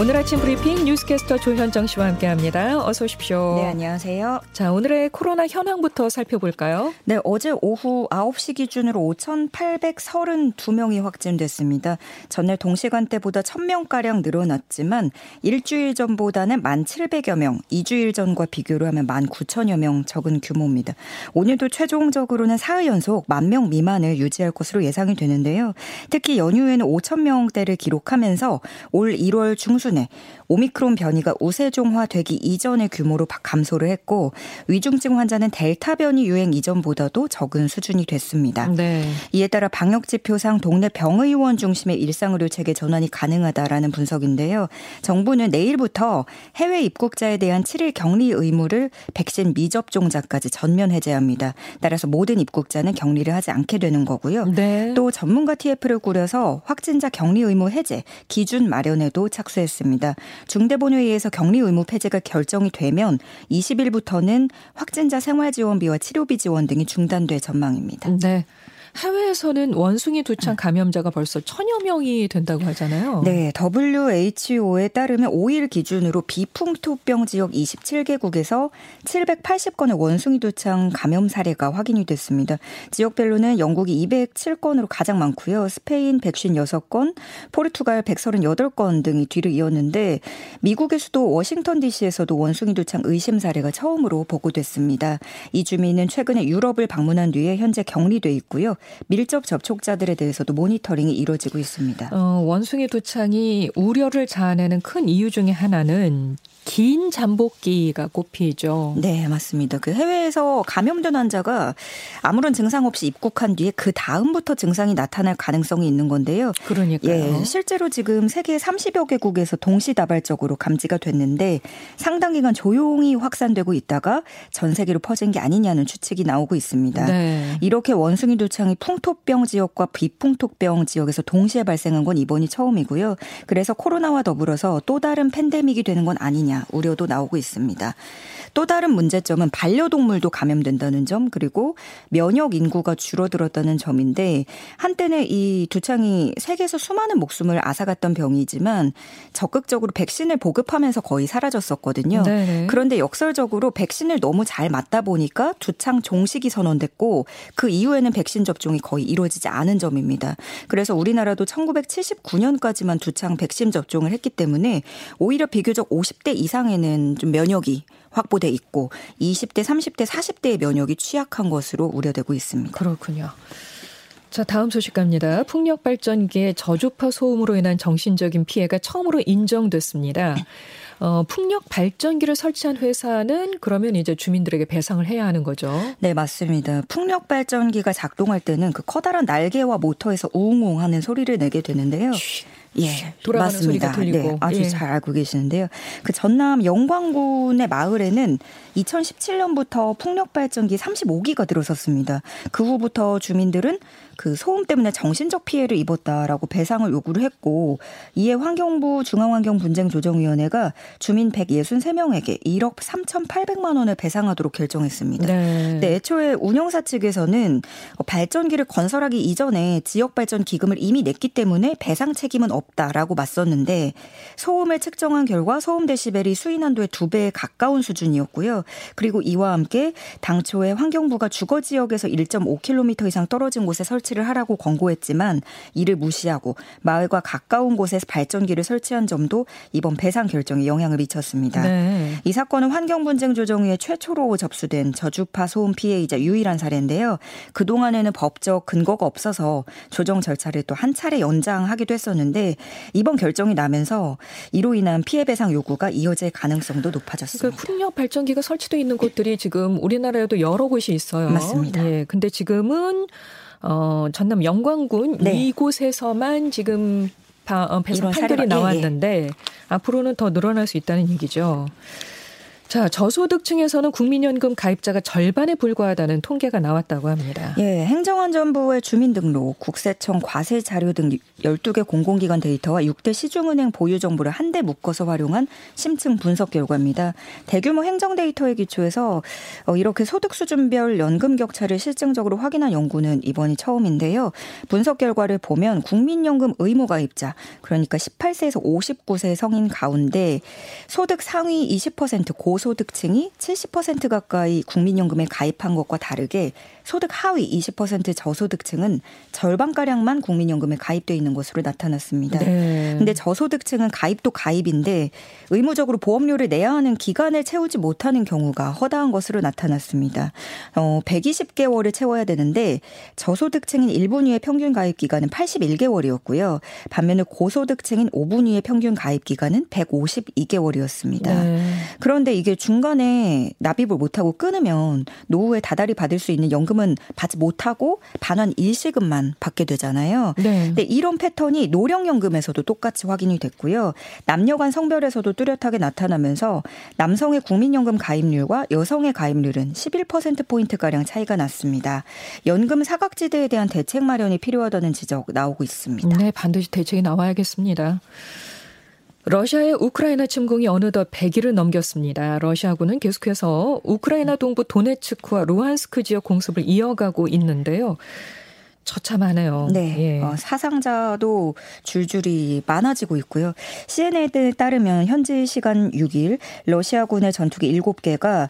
오늘 아침 브리핑 뉴스캐스터 조현정 씨와 함께합니다. 어서 오십시오. 네, 안녕하세요. 자, 오늘의 코로나 현황부터 살펴볼까요? 네, 어제 오후 9시 기준으로 5,832명이 확진됐습니다. 전날 동시간대보다 1,000명가량 늘어났지만 일주일 전보다는 1,700여 명, 2주일 전과 비교를 하면 19,000여 명 적은 규모입니다. 오늘도 최종적으로는 사흘 연속 만명 미만을 유지할 것으로 예상이 되는데요. 특히 연휴에는 5,000명대를 기록하면서 올 1월 중순 수준에 오미크론 변이가 우세종화되기 이전의 규모로 감소를 했고 위중증 환자는 델타 변이 유행 이전보다도 적은 수준이 됐습니다. 네. 이에 따라 방역 지표상 동네 병의원 중심의 일상의료 체계 전환이 가능하다라는 분석인데요. 정부는 내일부터 해외 입국자에 대한 7일 격리 의무를 백신 미접종자까지 전면 해제합니다. 따라서 모든 입국자는 격리를 하지 않게 되는 거고요. 네. 또 전문가 TF를 꾸려서 확진자 격리 의무 해제 기준 마련에도 착수했습니다. 중대본회의에서 격리 의무 폐지가 결정이 되면 20일부터는 확진자 생활지원비와 치료비 지원 등이 중단될 전망입니다. 네. 해외에서는 원숭이 두창 감염자가 벌써 천여 명이 된다고 하잖아요. 네, WHO에 따르면 5일 기준으로 비풍토병 지역 27개국에서 780건의 원숭이 두창 감염 사례가 확인이 됐습니다. 지역별로는 영국이 207건으로 가장 많고요. 스페인 156건, 포르투갈 138건 등이 뒤를 이었는데 미국의 수도 워싱턴 DC에서도 원숭이 두창 의심 사례가 처음으로 보고됐습니다. 이 주민은 최근에 유럽을 방문한 뒤에 현재 격리돼 있고요. 밀접 접촉자들에 대해서도 모니터링이 이루어지고 있습니다. 어, 원숭이 두창이 우려를 자아내는 큰 이유 중에 하나는 긴 잠복기가 꼽히죠. 네, 맞습니다. 그 해외에서 감염된 환자가 아무런 증상 없이 입국한 뒤에 그 다음부터 증상이 나타날 가능성이 있는 건데요. 그러니까요. 예, 실제로 지금 세계 30여 개국에서 동시다발적으로 감지가 됐는데 상당 기간 조용히 확산되고 있다가 전 세계로 퍼진 게 아니냐는 추측이 나오고 있습니다. 네. 이렇게 원숭이 두창이 풍토병 지역과 비풍토병 지역에서 동시에 발생한 건 이번이 처음이고요. 그래서 코로나와 더불어서 또 다른 팬데믹이 되는 건 아니냐 아니냐 우려도 나오고 있습니다. 또 다른 문제점은 반려동물도 감염된다는 점 그리고 면역 인구가 줄어들었다는 점인데 한때는 이 두창이 세계에서 수많은 목숨을 앗아갔던 병이지만 적극적으로 백신을 보급하면서 거의 사라졌었거든요. 네네. 그런데 역설적으로 백신을 너무 잘 맞다 보니까 두창 종식이 선언됐고 그 이후에는 백신 접종이 거의 이루어지지 않은 점입니다. 그래서 우리나라도 1979년까지만 두창 백신 접종을 했기 때문에 오히려 비교적 50대 이상에는 좀 면역이 확보돼 있고 20대, 30대, 40대의 면역이 취약한 것으로 우려되고 있습니다. 그렇군요. 자, 다음 소식 갑니다. 풍력 발전기의 저주파 소음으로 인한 정신적인 피해가 처음으로 인정됐습니다. 어, 풍력 발전기를 설치한 회사는 그러면 이제 주민들에게 배상을 해야 하는 거죠. 네, 맞습니다. 풍력 발전기가 작동할 때는 그 커다란 날개와 모터에서 우웅웅 하는 소리를 내게 되는데요. 예, 돌아가는 맞습니다. 소리가 들리고 네, 아주 예. 잘 알고 계시는데요. 그 전남 영광군의 마을에는 2017년부터 풍력 발전기 35기가 들어섰습니다. 그 후부터 주민들은 그 소음 때문에 정신적 피해를 입었다라고 배상을 요구를 했고 이에 환경부 중앙환경분쟁조정위원회가 주민 163명에게 1억 3,800만 원을 배상하도록 결정했습니다. 네. 네, 애초에 운영사 측에서는 발전기를 건설하기 이전에 지역 발전 기금을 이미 냈기 때문에 배상 책임은 없 다라고 맞섰는데 소음을 측정한 결과 소음 데시벨이 수인 한도의 두 배에 가까운 수준이었고요. 그리고 이와 함께 당초에 환경부가 주거 지역에서 1.5km 이상 떨어진 곳에 설치 설치를 하라고 권고했지만 이를 무시하고 마을과 가까운 곳에 발전기를 설치한 점도 이번 배상 결정에 영향을 미쳤습니다. 네. 이 사건은 환경분쟁조정위에 최초로 접수된 저주파 소음 피해이자 유일한 사례인데요. 그동안에는 법적 근거가 없어서 조정 절차를 또 한 차례 연장하기도 했었는데 이번 결정이 나면서 이로 인한 피해 배상 요구가 이어질 가능성도 높아졌습니다. 그러니까 풍력 발전기가 설치돼 있는 곳들이 지금 우리나라에도 여러 곳이 있어요. 맞습니다. 예. 근데 지금은 어, 전남 영광군 네. 이곳에서만 지금 바, 어, 배상 판결이 나왔는데 예, 예. 앞으로는 더 늘어날 수 있다는 얘기죠. 자, 저소득층에서는 국민연금 가입자가 절반에 불과하다는 통계가 나왔다고 합니다. 예, 행정안전부의 주민등록, 국세청 과세 자료 등 12개 공공기관 데이터와 6대 시중은행 보유 정보를 한데 묶어서 활용한 심층 분석 결과입니다. 대규모 행정 데이터에 기초해서 어, 이렇게 소득 수준별 연금 격차를 실증적으로 확인한 연구는 이번이 처음인데요. 분석 결과를 보면 국민연금 의무 가입자, 그러니까 18세에서 59세 성인 가운데 소득 상위 20%고 고소득층이 70% 가까이 국민연금에 가입한 것과 다르게 소득 하위 20% 저소득층은 절반가량만 국민연금에 가입돼 있는 것으로 나타났습니다. 네. 근데 저소득층은 가입도 가입인데 의무적으로 보험료를 내야 하는 기간을 채우지 못하는 경우가 허다한 것으로 나타났습니다. 어, 120개월을 채워야 되는데 저소득층인 1분위의 평균 가입 기간은 81개월이었고요. 반면에 고소득층인 5분위의 평균 가입 기간은 152개월이었습니다. 네. 그런데 이게 중간에 납입을 못하고 끊으면 노후에 다달이 받을 수 있는 연금 은 받지 못하고 반환 일시금만 받게 되잖아요. 네. 근데 이런 패턴이 노령연금에서도 똑같이 확인이 됐고요. 남녀 간 성별에서도 뚜렷하게 나타나면서 남성의 국민연금 가입률과 여성의 가입률은 11%포인트 가량 차이가 났습니다. 연금 사각지대에 대한 대책 마련이 필요하다는 지적 나오고 있습니다. 네, 반드시 대책이 나와야겠습니다. 러시아의 우크라이나 침공이 어느덧 100일을 넘겼습니다. 러시아군은 계속해서 우크라이나 동부 도네츠크와 루한스크 지역 공습을 이어가고 있는데요. 처참하네요. 네. 예. 어, 사상자도 줄줄이 많아지고 있고요. CNN에 따르면 현지 시간 6일 러시아군의 전투기 7개가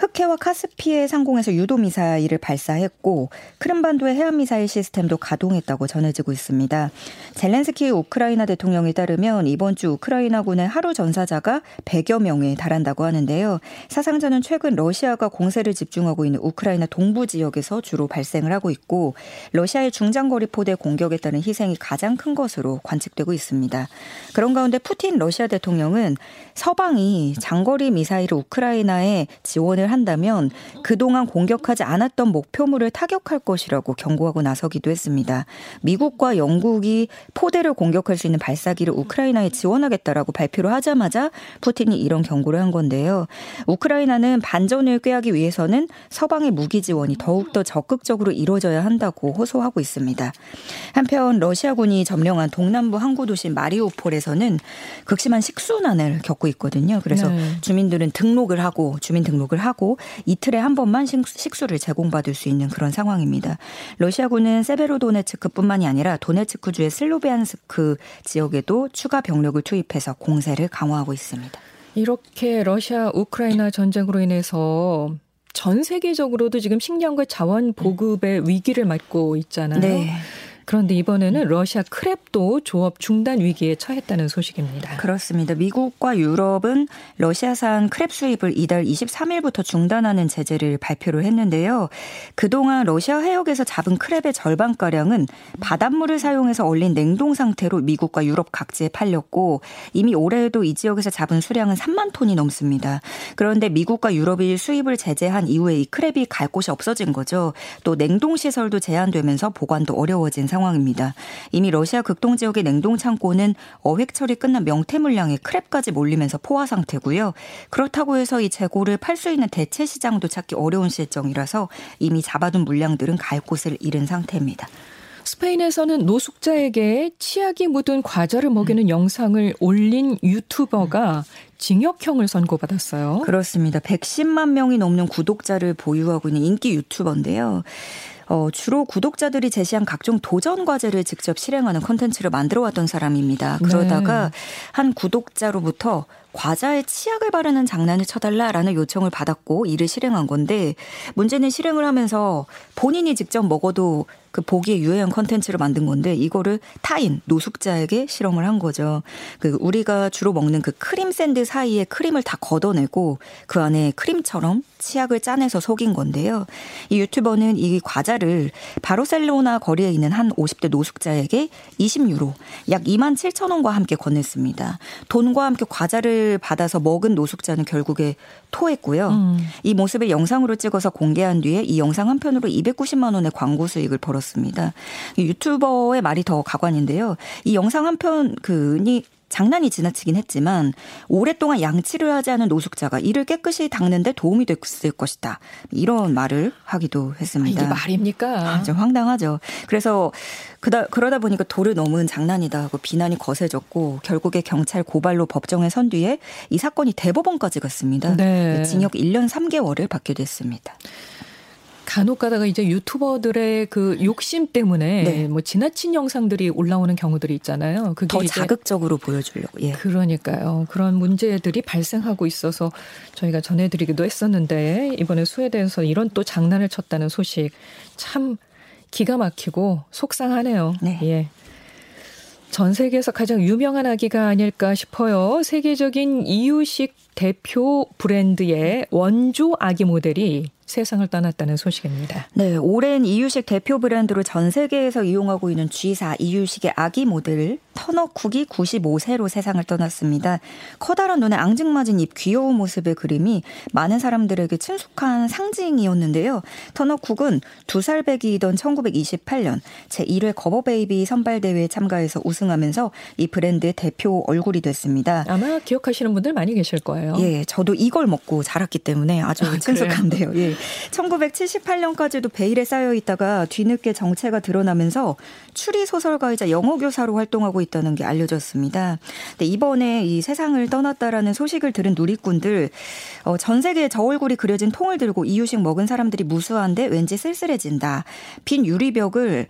흑해와 카스피해 상공에서 유도 미사일을 발사했고 크림반도의 해안 미사일 시스템도 가동했다고 전해지고 있습니다. 젤렌스키 우크라이나 대통령에 따르면 이번 주 우크라이나군의 하루 전사자가 100여 명에 달한다고 하는데요. 사상자는 최근 러시아가 공세를 집중하고 있는 우크라이나 동부 지역에서 주로 발생을 하고 있고 러시아의 중장거리 포대 공격에 따른 희생이 가장 큰 것으로 관측되고 있습니다. 그런 가운데 푸틴 러시아 대통령은 서방이 장거리 미사일을 우크라이나에 지원을 한다면 그동안 공격하지 않았던 목표물을 타격할 것이라고 경고하고 나서기도 했습니다. 미국과 영국이 포대를 공격할 수 있는 발사기를 우크라이나에 지원하겠다라고 발표를 하자마자 푸틴이 이런 경고를 한 건데요. 우크라이나는 반전을 꾀하기 위해서는 서방의 무기 지원이 더욱더 적극적으로 이루어져야 한다고 호소하고 있습니다. 한편 러시아군이 점령한 동남부 항구 도시 마리오폴에서는 극심한 식수난을 겪고 있거든요. 그래서 네. 주민들은 등록을 하고 주민 등록을 하고 하고 이틀에 한 번만 식수를 제공받을 수 있는 그런 상황입니다. 러시아군은 세베로도네츠크뿐만이 아니라 도네츠크 주의 슬로비안스크 지역에도 추가 병력을 투입해서 공세를 강화하고 있습니다. 이렇게 러시아 우크라이나 전쟁으로 인해서 전 세계적으로도 지금 식량과 자원 보급의 위기를 맞고 있잖아요. 네. 그런데 이번에는 러시아 크랩도 조업 중단 위기에 처했다는 소식입니다. 그렇습니다. 미국과 유럽은 러시아산 크랩 수입을 이달 23일부터 중단하는 제재를 발표를 했는데요. 그동안 러시아 해역에서 잡은 크랩의 절반가량은 바닷물을 사용해서 얼린 냉동 상태로 미국과 유럽 각지에 팔렸고 이미 올해에도 이 지역에서 잡은 수량은 3만 톤이 넘습니다. 그런데 미국과 유럽이 수입을 제재한 이후에 이 크랩이 갈 곳이 없어진 거죠. 또 냉동 시설도 제한되면서 보관도 어려워진 상황 상황입니다. 이미 러시아 극동 지역의 냉동 창고는 어획 처리 끝난 명태 물량의 크랩까지 몰리면서 포화 상태고요. 그렇다고 해서 이 재고를 팔 수 있는 대체 시장도 찾기 어려운 실정이라서 이미 잡아둔 물량들은 갈 곳을 잃은 상태입니다. 스페인에서는 노숙자에게 치약이 묻은 과자를 먹이는 음. 영상을 올린 유튜버가 징역형을 선고받았어요. 그렇습니다. 110만 명이 넘는 구독자를 보유하고 있는 인기 유튜버인데요. 어, 주로 구독자들이 제시한 각종 도전 과제를 직접 실행하는 컨텐츠를 만들어 왔던 사람입니다. 그러다가 네. 한 구독자로부터 과자에 치약을 바르는 장난을 쳐달라라는 요청을 받았고 이를 실행한 건데 문제는 실행을 하면서 본인이 직접 먹어도 그 보기에 유해한 컨텐츠를 만든 건데 이거를 타인 노숙자에게 실험을 한 거죠. 그 우리가 주로 먹는 그 크림 샌드 사이에 크림을 다 걷어내고 그 안에 크림처럼 치약을 짜내서 속인 건데요. 이 유튜버는 이 과자를 바르셀로나 거리에 있는 한 50대 노숙자에게 20유로 약 2만 7천 원과 함께 건넸습니다. 돈과 함께 과자를 받아서 먹은 노숙자는 결국에 토했고요. 음. 이 모습을 영상으로 찍어서 공개한 뒤에 이 영상 한 편으로 290만 원의 광고 수익을 벌었습니다. 유튜버의 말이 더 가관인데요. 이 영상 한 편 그니 장난이 지나치긴 했지만 오랫동안 양치를 하지 않은 노숙자가 이를 깨끗이 닦는데 도움이 됐을 것이다. 이런 말을 하기도 했습니다. 아, 이게 말입니까? 아, 좀 황당하죠. 그래서 그다, 그러다 보니까 도를 넘은 장난이다 하고 비난이 거세졌고 결국에 경찰 고발로 법정에 선 뒤에 이 사건이 대법원까지 갔습니다. 네. 징역 1년 3개월을 받게 됐습니다. 간혹 가다가 이제 유튜버들의 그 욕심 때문에 네. 뭐 지나친 영상들이 올라오는 경우들이 있잖아요. 그게 더 자극적으로 보여주려고. 예. 그러니까요. 그런 문제들이 발생하고 있어서 저희가 전해드리기도 했었는데 이번에 스웨덴에서 이런 또 장난을 쳤다는 소식 참 기가 막히고 속상하네요. 네. 예. 전 세계에서 가장 유명한 아기가 아닐까 싶어요. 세계적인 이유식 대표 브랜드의 원조 아기 모델이 세상을 떠났다는 소식입니다. 네, 오랜 이유식 대표 브랜드로 전 세계에서 이용하고 있는 G4 이유식의 아기 모델 터너쿡이 95세로 세상을 떠났습니다. 커다란 눈에 앙증맞은 입 귀여운 모습의 그림이 많은 사람들에게 친숙한 상징이었는데요. 터너쿡은 두 살 배기이던 1928년 제1회 거버베이비 선발대회에 참가해서 우승하면서 이 브랜드의 대표 얼굴이 됐습니다. 아마 기억하시는 분들 많이 계실 거예요. 예, 저도 이걸 먹고 자랐기 때문에 아주 아, 친숙한데요. 예. 1978년까지도 베일에 쌓여 있다가 뒤늦게 정체가 드러나면서 추리 소설가이자 영어 교사로 활동하고 있 다는 게 알려졌습니다. 근데 이번에 이 세상을 떠났다라는 소식을 들은 누리꾼들 어, 전 세계에 저 얼굴이 그려진 통을 들고 이유식 먹은 사람들이 무수한데 왠지 쓸쓸해진다. 빈 유리벽을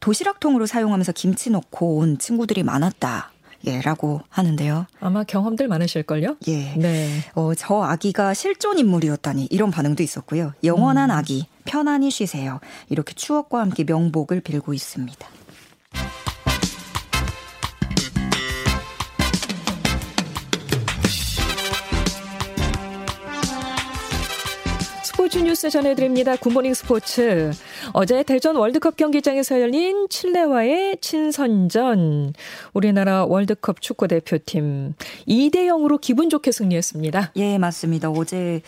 도시락통으로 사용하면서 김치 넣고 온 친구들이 많았다. 예라고 하는데요. 아마 경험들 많으실걸요? 예. 네. 어, 저 아기가 실존 인물이었다니 이런 반응도 있었고요. 영원한 음. 아기, 편안히 쉬세요. 이렇게 추억과 함께 명복을 빌고 있습니다. 스포츠 뉴스 전해드립니다. Good morning 스포츠. 어제 대전 월드컵 경기장에서 열린 칠레와의 친선전. 우리나라 월드컵 축구 대표팀 2대 0으로 기분 좋게 승리했습니다. 예, 맞습니다. 어제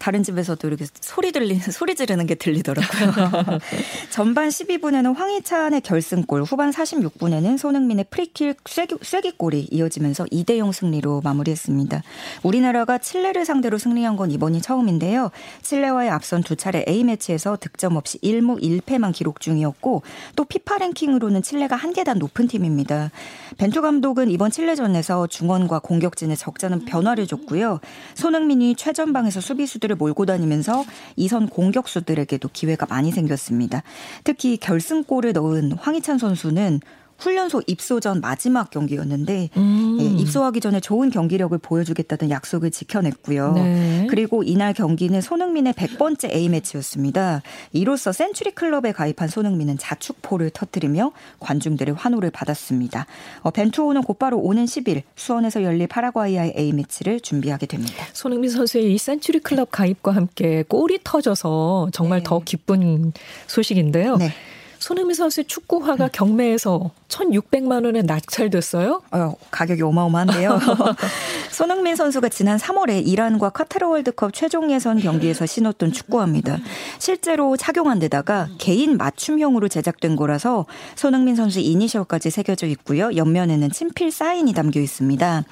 다른 집에서도 이렇게 소리 들리는 소리 지르는 게 들리더라고요. 전반 12분에는 황희찬의 결승골, 후반 46분에는 손흥민의 프리킥 쐐기, 쐐기골이 이어지면서 2대 0 승리로 마무리했습니다. 우리나라가 칠레를 상대로 승리한 건 이번이 처음인데요. 칠레와의 앞선 두 차례 A 매치에서 득점 없이 1무 1패만 기록 중이었고 또 피파 랭킹으로는 칠레가 한 계단 높은 팀입니다. 벤투 감독은 이번 칠레전에서 중원과 공격진의 적자는 변화를 줬고요. 손흥민이 최전방에서 수비수들 선수들을 몰고 다니면서 이선 공격수들에게도 기회가 많이 생겼습니다. 특히 결승골을 넣은 황희찬 선수는 훈련소 입소 전 마지막 경기였는데 음. 예, 입소하기 전에 좋은 경기력을 보여주겠다는 약속을 지켜냈고요. 네. 그리고 이날 경기는 손흥민의 100번째 A매치였습니다. 이로써 센츄리 클럽에 가입한 손흥민은 자축포를 터뜨리며 관중들의 환호를 받았습니다. 어, 벤투호는 곧바로 오는 10일 수원에서 열릴 파라과이아의 A매치를 준비하게 됩니다. 손흥민 선수의 이 센츄리 클럽 가입과 함께 골이 터져서 정말 네. 더 기쁜 소식인데요. 네. 손흥민 선수의 축구화가 경매에서 1,600만 원에 낙찰됐어요? 어, 가격이 어마어마한데요. 손흥민 선수가 지난 3월에 이란과 카타르 월드컵 최종 예선 경기에서 신었던 축구화입니다. 실제로 착용한 데다가 개인 맞춤형으로 제작된 거라서 손흥민 선수 이니셜까지 새겨져 있고요. 옆면에는 친필 사인이 담겨 있습니다.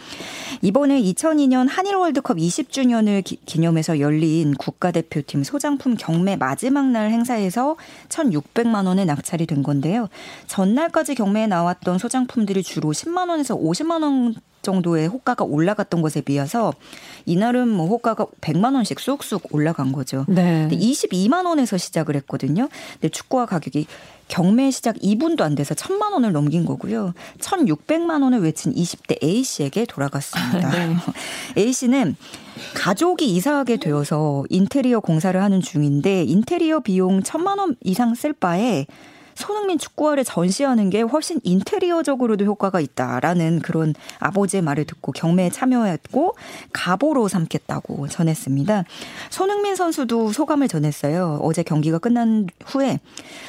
이번에 2002년 한일 월드컵 20주년을 기, 기념해서 열린 국가대표팀 소장품 경매 마지막 날 행사에서 1,600만 원에 낙찰이 된 건데요. 전날까지 경매에 나왔던 소장품들이 주로 10만 원에서 50만 원 정도의 호가가 올라갔던 것에 비해서 이날은 뭐 호가가 100만 원씩 쑥쑥 올라간 거죠. 네. 22만 원에서 시작을 했거든요. 근데 축구화 가격이 경매 시작 2분도 안 돼서 1000만 원을 넘긴 거고요. 1600만 원을 외친 20대 A 씨에게 돌아갔습니다. 네. A 씨는 가족이 이사하게 되어서 인테리어 공사를 하는 중인데 인테리어 비용 1000만 원 이상 쓸 바에 손흥민 축구화를 전시하는 게 훨씬 인테리어적으로도 효과가 있다라는 그런 아버지의 말을 듣고 경매에 참여했고 가보로 삼겠다고 전했습니다. 손흥민 선수도 소감을 전했어요. 어제 경기가 끝난 후에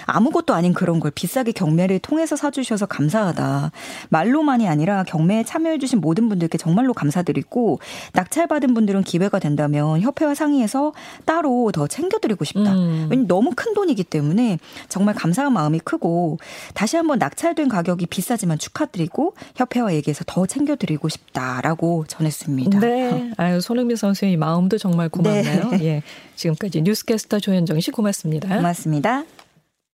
아무것도 아닌 그런 걸 비싸게 경매를 통해서 사주셔서 감사하다. 말로만이 아니라 경매에 참여해주신 모든 분들께 정말로 감사드리고 낙찰받은 분들은 기회가 된다면 협회와 상의해서 따로 더 챙겨드리고 싶다. 음. 왜냐면 너무 큰 돈이기 때문에 정말 감사한 마음이 부담이 크고 다시 한번 낙찰된 가격이 비싸지만 축하드리고 협회와 얘기해서 더 챙겨드리고 싶다라고 전했습니다. 네. 아유, 손흥민 선수의 마음도 정말 고맙네요. 네. 예. 지금까지 뉴스캐스터 조현정 씨 고맙습니다. 고맙습니다.